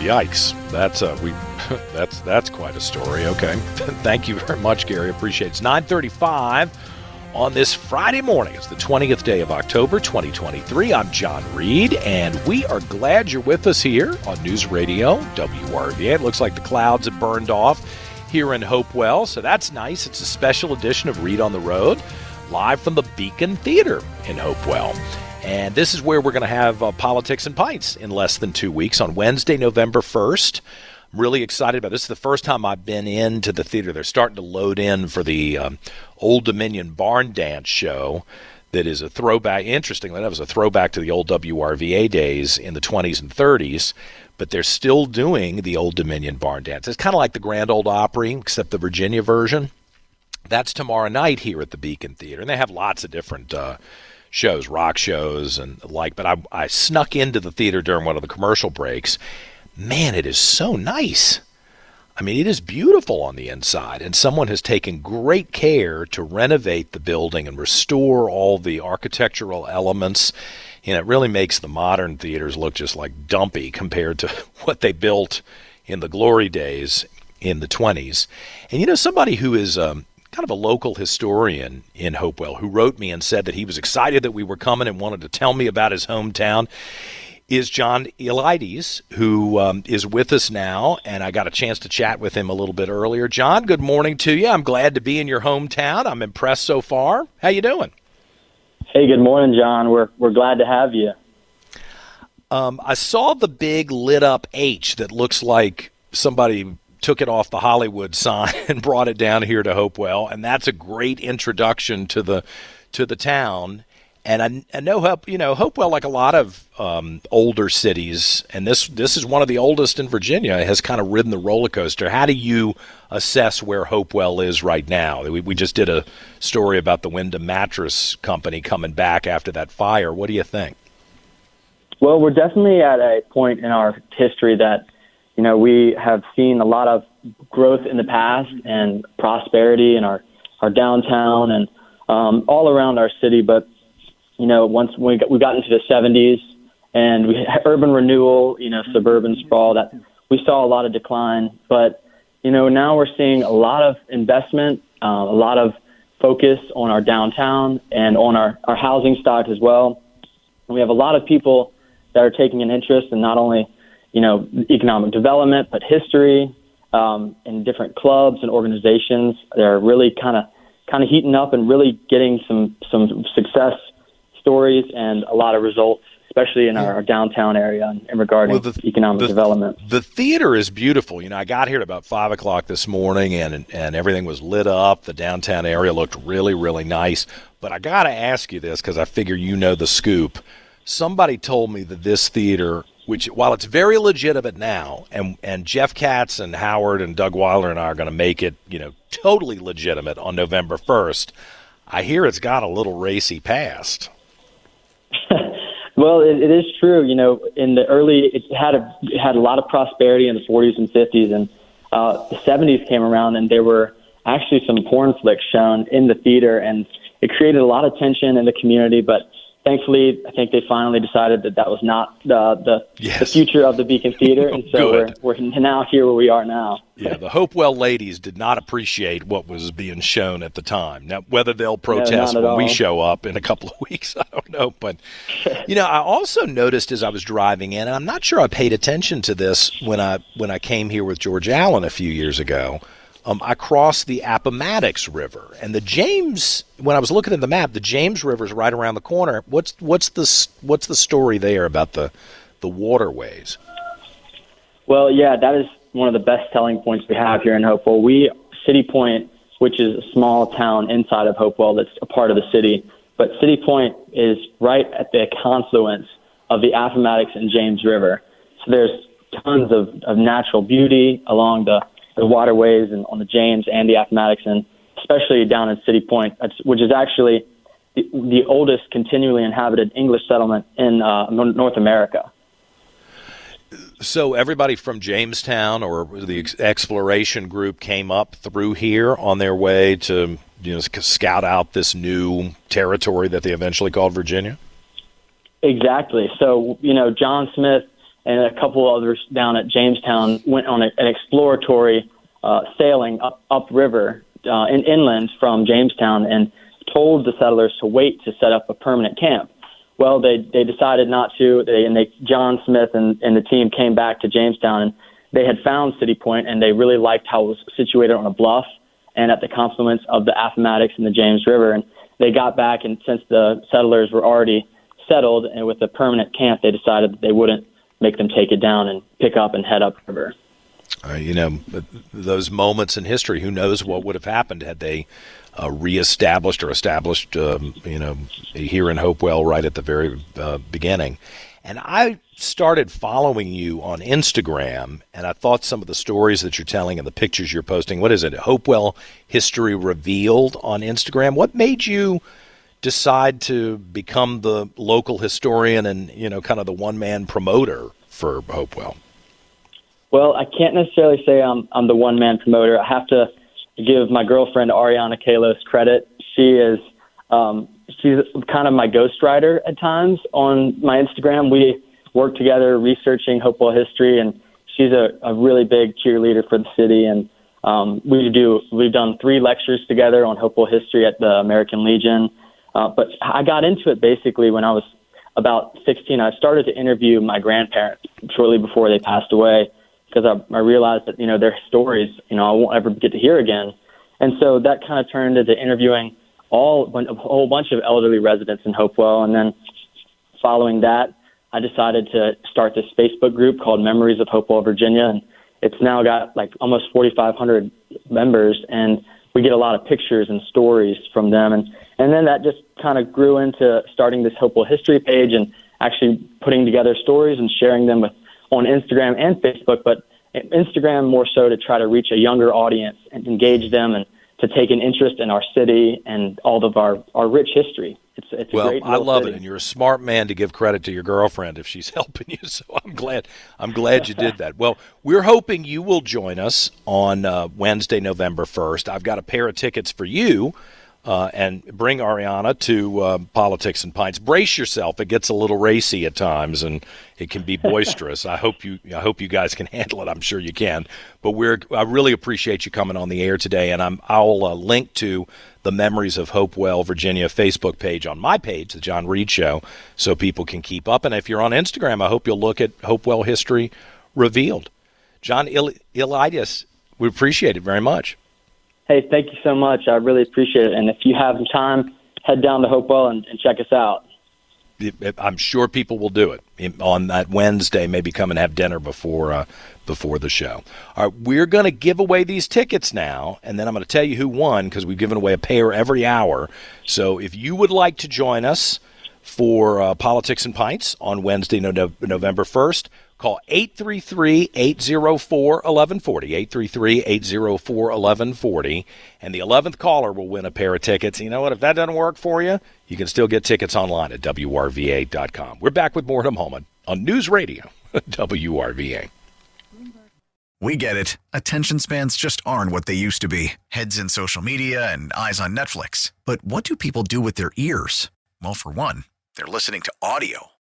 Yikes! That's uh, we that's that's quite a story. Okay, thank you very much, Gary. Appreciate it. It's nine thirty-five on this Friday morning. It's the twentieth day of October, twenty twenty-three. I'm John Reed, and we are glad you're with us here on News Radio WRVA. It looks like the clouds have burned off here in Hopewell, so that's nice. It's a special edition of Reed on the Road, live from the Beacon Theater in Hopewell. And this is where we're going to have uh, Politics and Pints in less than two weeks on Wednesday, November 1st. I'm really excited about this. This is the first time I've been into the theater. They're starting to load in for the um, Old Dominion Barn Dance show that is a throwback. Interestingly, that was a throwback to the old WRVA days in the 20s and 30s, but they're still doing the Old Dominion Barn Dance. It's kind of like the Grand Old Opry, except the Virginia version. That's tomorrow night here at the Beacon Theater, and they have lots of different. Uh, shows, rock shows and like. But I, I snuck into the theater during one of the commercial breaks. Man, it is so nice. I mean, it is beautiful on the inside, and someone has taken great care to renovate the building and restore all the architectural elements. And it really makes the modern theaters look just like dumpy compared to what they built in the glory days in the 20s. And you know, somebody who is um, kind of a local historian in Hopewell who wrote me and said that he was excited that we were coming and wanted to tell me about his hometown is John Eliades, who um, is with us now, and I got a chance to chat with him a little bit earlier. John, good morning to you. I'm glad to be in your hometown. I'm impressed so far. How you doing? Hey, good morning, John. We're we're glad to have you. Um, I saw the big lit up H that looks like somebody took it off the Hollywood sign and brought it down here to Hopewell, and that's a great introduction to the to the town. And I, I know Hope, you know Hopewell, like a lot of um, older cities, and this this is one of the oldest in Virginia, has kind of ridden the roller coaster. How do you assess where Hopewell is right now? We, we just did a story about the Wyndham Mattress Company coming back after that fire. What do you think? Well, we're definitely at a point in our history that you know, we have seen a lot of growth in the past and prosperity in our, our downtown and um, all around our city. But, you know, once we got, we got into the 70s and we urban renewal, you know, suburban sprawl, that we saw a lot of decline. But, you know, now we're seeing a lot of investment, uh, a lot of focus on our downtown and on our, our housing stock as well. And we have a lot of people that are taking an interest in not only – you know, economic development, but history um, and different clubs and organizations. They're really kind of kind of heating up and really getting some some success stories and a lot of results, especially in our, downtown area in regarding well, the, economic the, development. The theater is beautiful. You know, I got here at about five o'clock this morning, and and everything was lit up. The downtown area looked really really nice. But I got to ask you this because I figure you know the scoop. Somebody told me that this theater which while it's very legitimate now, and and Jeff Katz and Howard and Doug Weiler and I are going to make it, you know, totally legitimate on November first. I hear it's got a little racy past. well, it, it is true. You know, in the early, it had a it had a lot of prosperity in the 40s and 50s, and uh, the 70s came around, and there were actually some porn flicks shown in the theater, and it created a lot of tension in the community, but thankfully, I think they finally decided that that was not the the, yes. the future of the Beacon Theater, and oh, so we're, we're now here where we are now. yeah, the Hopewell ladies did not appreciate what was being shown at the time. Now, whether they'll protest no, when all. we show up in a couple of weeks, I don't know. But you know, I also noticed as I was driving in, and I'm not sure I paid attention to this when I when I came here with George Allen a few years ago um, I crossed the Appomattox River, and the James. When I was looking at the map, the James River is right around the corner. What's what's the what's the story there about the the waterways? Well, yeah, that is one of the best selling points we have here in Hopewell. We City Point, which is a small town inside of Hopewell that's a part of the city, but City Point is right at the confluence of the Appomattox and James River. So there's tons of, of natural beauty along the, the waterways and on the James and the Appomattox, and especially down in City Point, which is actually the, the oldest continually inhabited English settlement in uh, North America. So everybody from Jamestown or the exploration group came up through here on their way to you know scout out this new territory that they eventually called Virginia. Exactly. So you know John Smith and a couple others down at Jamestown went on a, an exploratory uh, sailing up upriver uh, in inland from Jamestown and told the settlers to wait to set up a permanent camp. Well, they they decided not to. They and they John Smith and, and the team came back to Jamestown and they had found City Point and they really liked how it was situated on a bluff and at the confluence of the Appomattox and the James River. And they got back and since the settlers were already settled and with a permanent camp, they decided that they wouldn't make them take it down and pick up and head upriver. Uh, you know, those moments in history, who knows what would have happened had they uh, reestablished or established, um, you know, here in Hopewell right at the very uh, beginning. And I started following you on Instagram, and I thought some of the stories that you're telling and the pictures you're posting. What is it? Hopewell History Revealed on Instagram. What made you decide to become the local historian and you know, kind of the one man promoter for Hopewell? Well, I can't necessarily say I'm I'm the one man promoter. I have to give my girlfriend Ariana Kalos credit. She is um, she's kind of my ghostwriter at times on my Instagram. We work together researching Hopewell history, and she's a, a really big cheerleader for the city. And um, we do we've done three lectures together on Hopewell history at the American Legion. Uh, but I got into it basically when I was about 16. I started to interview my grandparents shortly before they passed away because I, I realized that you know their stories you know I won't ever get to hear again, and so that kind of turned into interviewing all a whole bunch of elderly residents in Hopewell, and then following that, I decided to start this Facebook group called Memories of Hopewell, Virginia, and it's now got like almost 4,500 members, and we get a lot of pictures and stories from them, and and then that just kind of grew into starting this Hopewell history page and actually putting together stories and sharing them with on Instagram and Facebook, but Instagram more so to try to reach a younger audience and engage them and to take an interest in our city and all of our, our rich history. It's, it's well, I love city. it, and you're a smart man to give credit to your girlfriend if she's helping you. So I'm glad I'm glad you did that. Well, we're hoping you will join us on uh, Wednesday, November first. I've got a pair of tickets for you uh, and bring Ariana to uh, Politics and Pints. Brace yourself; it gets a little racy at times, and it can be boisterous. I hope you, I hope you guys can handle it. I'm sure you can. But we're, I really appreciate you coming on the air today, and I'm, I'll uh, link to the Memories of Hopewell, Virginia Facebook page on my page, the John Reed Show, so people can keep up. And if you're on Instagram, I hope you'll look at Hopewell History Revealed. John Il- Eliades, we appreciate it very much. Hey, thank you so much. I really appreciate it. And if you have time, head down to Hopewell and, and check us out. I'm sure people will do it on that Wednesday. Maybe come and have dinner before uh, before the show. All right, we're going to give away these tickets now, and then I'm going to tell you who won because we've given away a pair every hour. So if you would like to join us for uh, Politics and Pints on Wednesday, no- November 1st, Call 833-804-1140, 833-804-1140, and the 11th caller will win a pair of tickets. You know what? If that doesn't work for you, you can still get tickets online at WRVA.com. We're back with more in a moment on News Radio, WRVA. We get it. Attention spans just aren't what they used to be. Heads in social media and eyes on Netflix. But what do people do with their ears? Well, for one, they're listening to audio.